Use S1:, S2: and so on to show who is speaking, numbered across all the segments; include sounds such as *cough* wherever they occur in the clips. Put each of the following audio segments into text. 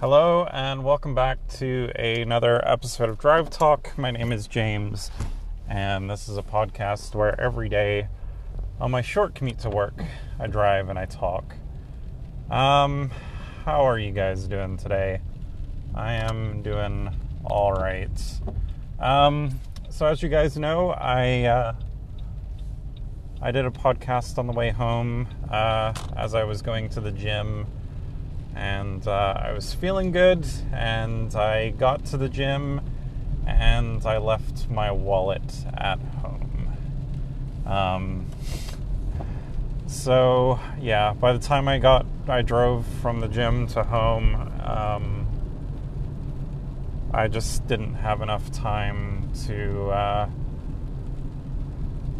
S1: Hello, and welcome back to another episode of Drive Talk. My name is James, and this is a podcast where every day on my short commute to work, I drive and I talk. Um, how are you guys doing today? I am doing all right. Um, so as you guys know, I uh, I did a podcast on the way home uh, as I was going to the gym, and uh, I was feeling good. And I got to the gym, and I left my wallet at home. Um, so yeah, by the time I got, I drove from the gym to home. Um, I just didn't have enough time to uh,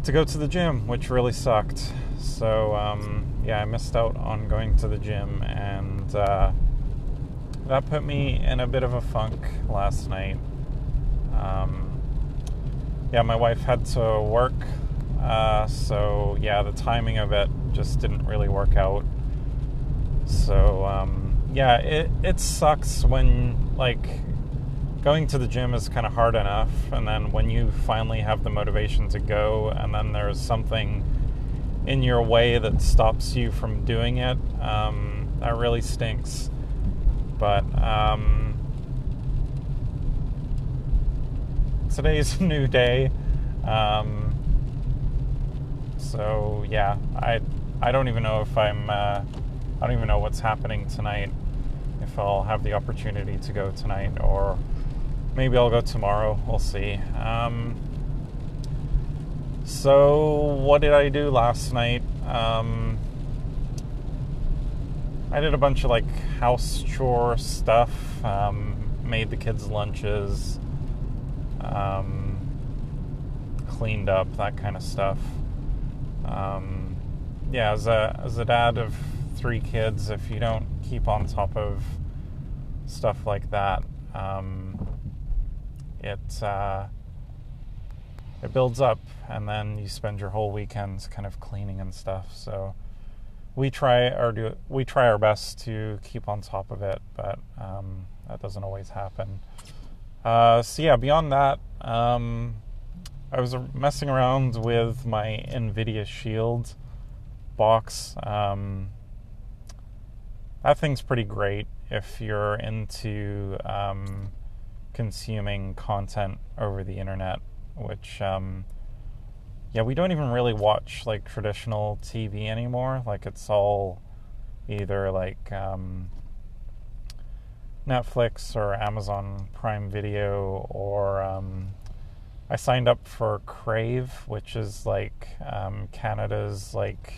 S1: to go to the gym, which really sucked. So um, yeah, I missed out on going to the gym, and uh, that put me in a bit of a funk last night. Um, yeah, my wife had to work, uh, so yeah, the timing of it just didn't really work out. So um, yeah, it it sucks when like going to the gym is kind of hard enough and then when you finally have the motivation to go and then there's something in your way that stops you from doing it um, that really stinks but um, today's a new day um, so yeah i i don't even know if i'm uh, i don't even know what's happening tonight if i'll have the opportunity to go tonight or maybe I'll go tomorrow. We'll see. Um, so, what did I do last night? Um, I did a bunch of like house chore stuff, um, made the kids' lunches, um, cleaned up, that kind of stuff. Um, yeah, as a, as a dad of three kids, if you don't keep on top of stuff like that, um, it uh, it builds up, and then you spend your whole weekends kind of cleaning and stuff. So we try our do we try our best to keep on top of it, but um, that doesn't always happen. Uh, so yeah, beyond that, um, I was messing around with my NVIDIA Shield box. Um, that thing's pretty great if you're into um, consuming content over the internet, which, um, yeah, we don't even really watch like traditional TV anymore. Like it's all either like um, Netflix or Amazon Prime Video, or um, I signed up for Crave, which is like um, Canada's like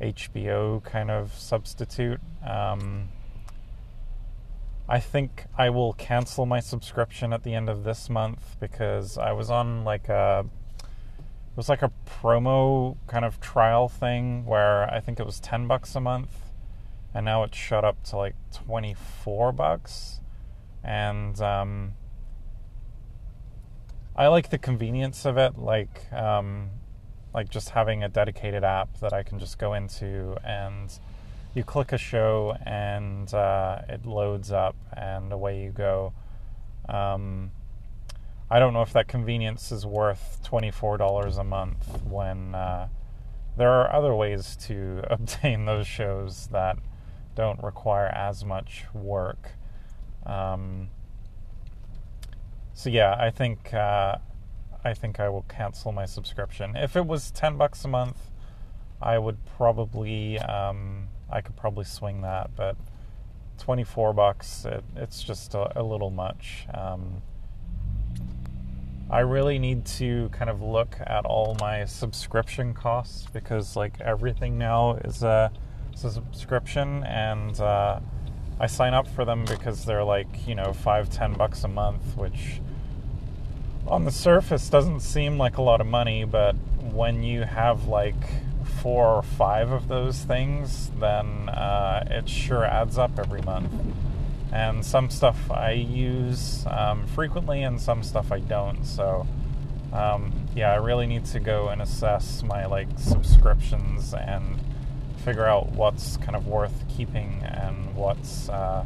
S1: HBO kind of substitute. Um, I think I will cancel my subscription at the end of this month because I was on like a it was like a promo kind of trial thing where I think it was 10 bucks a month and now it's shot up to like 24 bucks. And um, I like the convenience of it like um, like just having a dedicated app that I can just go into and you click a show and uh, it loads up and away you go. Um, I don't know if that convenience is worth $24 a month when uh, there are other ways to *laughs* obtain those shows that don't require as much work. Um, so yeah, I think uh, I think I will cancel my subscription. If it was ten bucks a month, I would probably um, I could probably swing that, but 24 bucks, it, it's just a, a little much. Um, I really need to kind of look at all my subscription costs because, like, everything now is a, a subscription, and uh, I sign up for them because they're like, you know, five, ten bucks a month, which on the surface doesn't seem like a lot of money, but when you have like four or five of those things, then uh, it sure adds up every month. And some stuff I use um, frequently, and some stuff I don't. So, um, yeah, I really need to go and assess my like subscriptions and figure out what's kind of worth keeping and what's uh,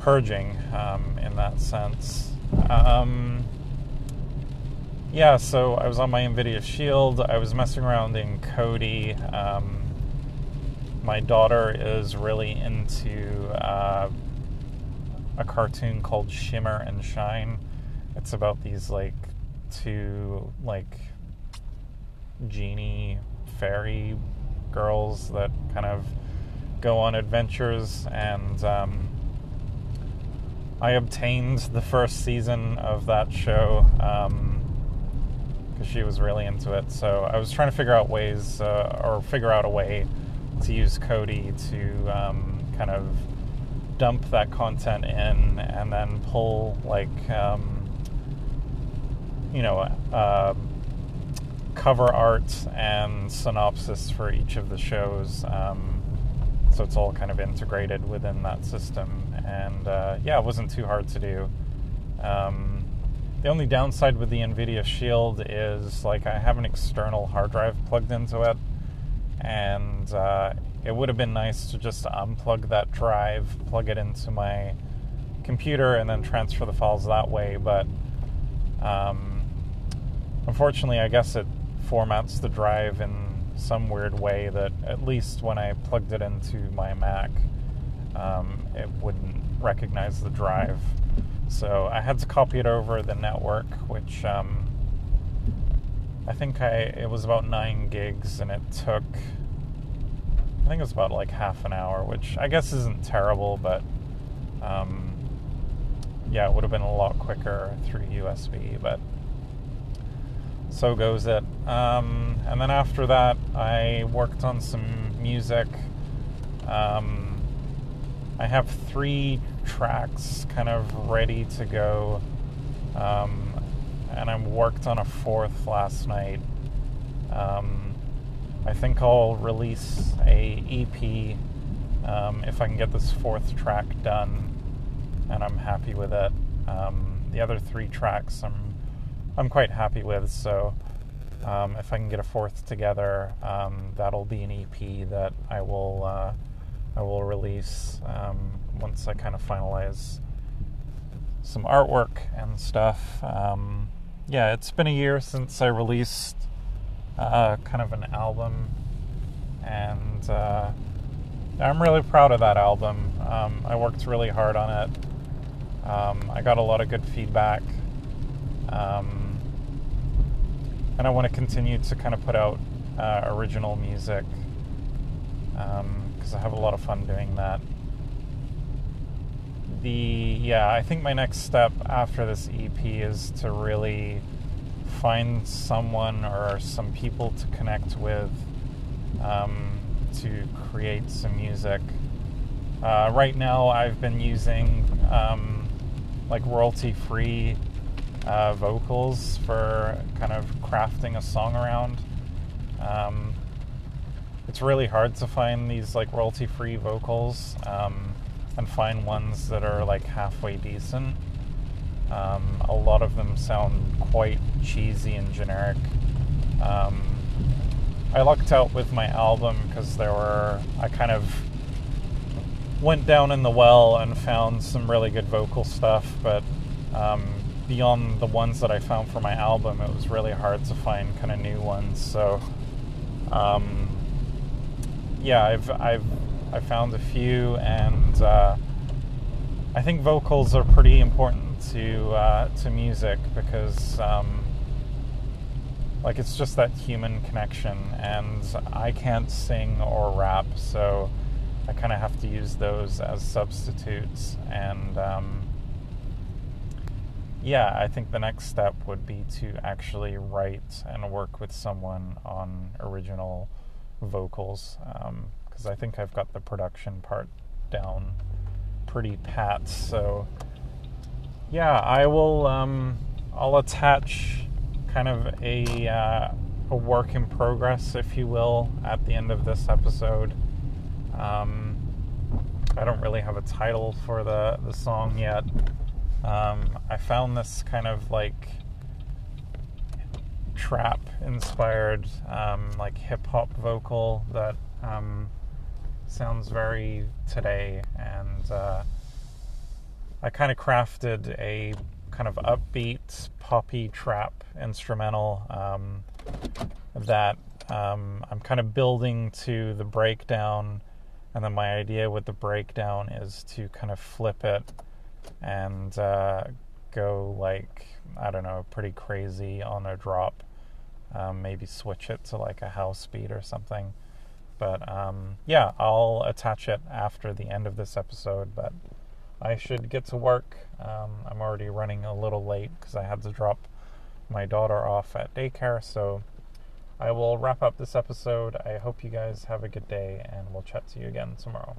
S1: purging um, in that sense. Um, yeah, so I was on my NVIDIA Shield. I was messing around in Kodi. Um, my daughter is really into uh, a cartoon called Shimmer and Shine. It's about these like two like genie fairy girls that kind of go on adventures and um, I obtained the first season of that show because she was really into it. So I was trying to figure out ways uh, or figure out a way to use Kodi to um, kind of dump that content in and then pull like um, you know uh, cover art and synopsis for each of the shows um, so it's all kind of integrated within that system and uh, yeah it wasn't too hard to do um, the only downside with the nvidia shield is like i have an external hard drive plugged into it and uh, it would have been nice to just unplug that drive, plug it into my computer, and then transfer the files that way. But um, unfortunately, I guess it formats the drive in some weird way that at least when I plugged it into my Mac, um, it wouldn't recognize the drive. So I had to copy it over the network, which um, I think I it was about nine gigs, and it took I think it was about like half an hour, which I guess isn't terrible, but um, yeah, it would have been a lot quicker through USB. But so goes it. Um, and then after that, I worked on some music. Um, I have three tracks kind of ready to go. Um, and I worked on a fourth last night. Um, I think I'll release a EP um, if I can get this fourth track done, and I'm happy with it. Um, the other three tracks I'm I'm quite happy with. So um, if I can get a fourth together, um, that'll be an EP that I will uh, I will release um, once I kind of finalize some artwork and stuff. Um, yeah, it's been a year since I released uh, kind of an album, and uh, I'm really proud of that album. Um, I worked really hard on it. Um, I got a lot of good feedback, um, and I want to continue to kind of put out uh, original music because I have a lot of fun doing that the yeah, I think my next step after this EP is to really find someone or some people to connect with um, to create some music. Uh, right now, I've been using um, like royalty free uh, vocals for kind of crafting a song around. Um, it's really hard to find these like royalty free vocals. Um, and find ones that are like halfway decent. Um, a lot of them sound quite cheesy and generic. Um, I lucked out with my album because there were, I kind of went down in the well and found some really good vocal stuff, but um, beyond the ones that I found for my album, it was really hard to find kind of new ones. So, um, yeah, I've, I've I found a few, and uh, I think vocals are pretty important to uh, to music because, um, like, it's just that human connection, and I can't sing or rap, so I kind of have to use those as substitutes. And um, yeah, I think the next step would be to actually write and work with someone on original vocals. Um, because I think I've got the production part down pretty pat. So yeah, I will. Um, I'll attach kind of a uh, a work in progress, if you will, at the end of this episode. Um, I don't really have a title for the the song yet. Um, I found this kind of like trap inspired, um, like hip hop vocal that um, sounds very today, and uh, I kind of crafted a kind of upbeat poppy trap instrumental um, that um, I'm kind of building to the breakdown, and then my idea with the breakdown is to kind of flip it and uh, go like I don't know, pretty crazy on a drop. Um, maybe switch it to like a house speed or something. But um, yeah, I'll attach it after the end of this episode. But I should get to work. Um, I'm already running a little late because I had to drop my daughter off at daycare. So I will wrap up this episode. I hope you guys have a good day, and we'll chat to you again tomorrow.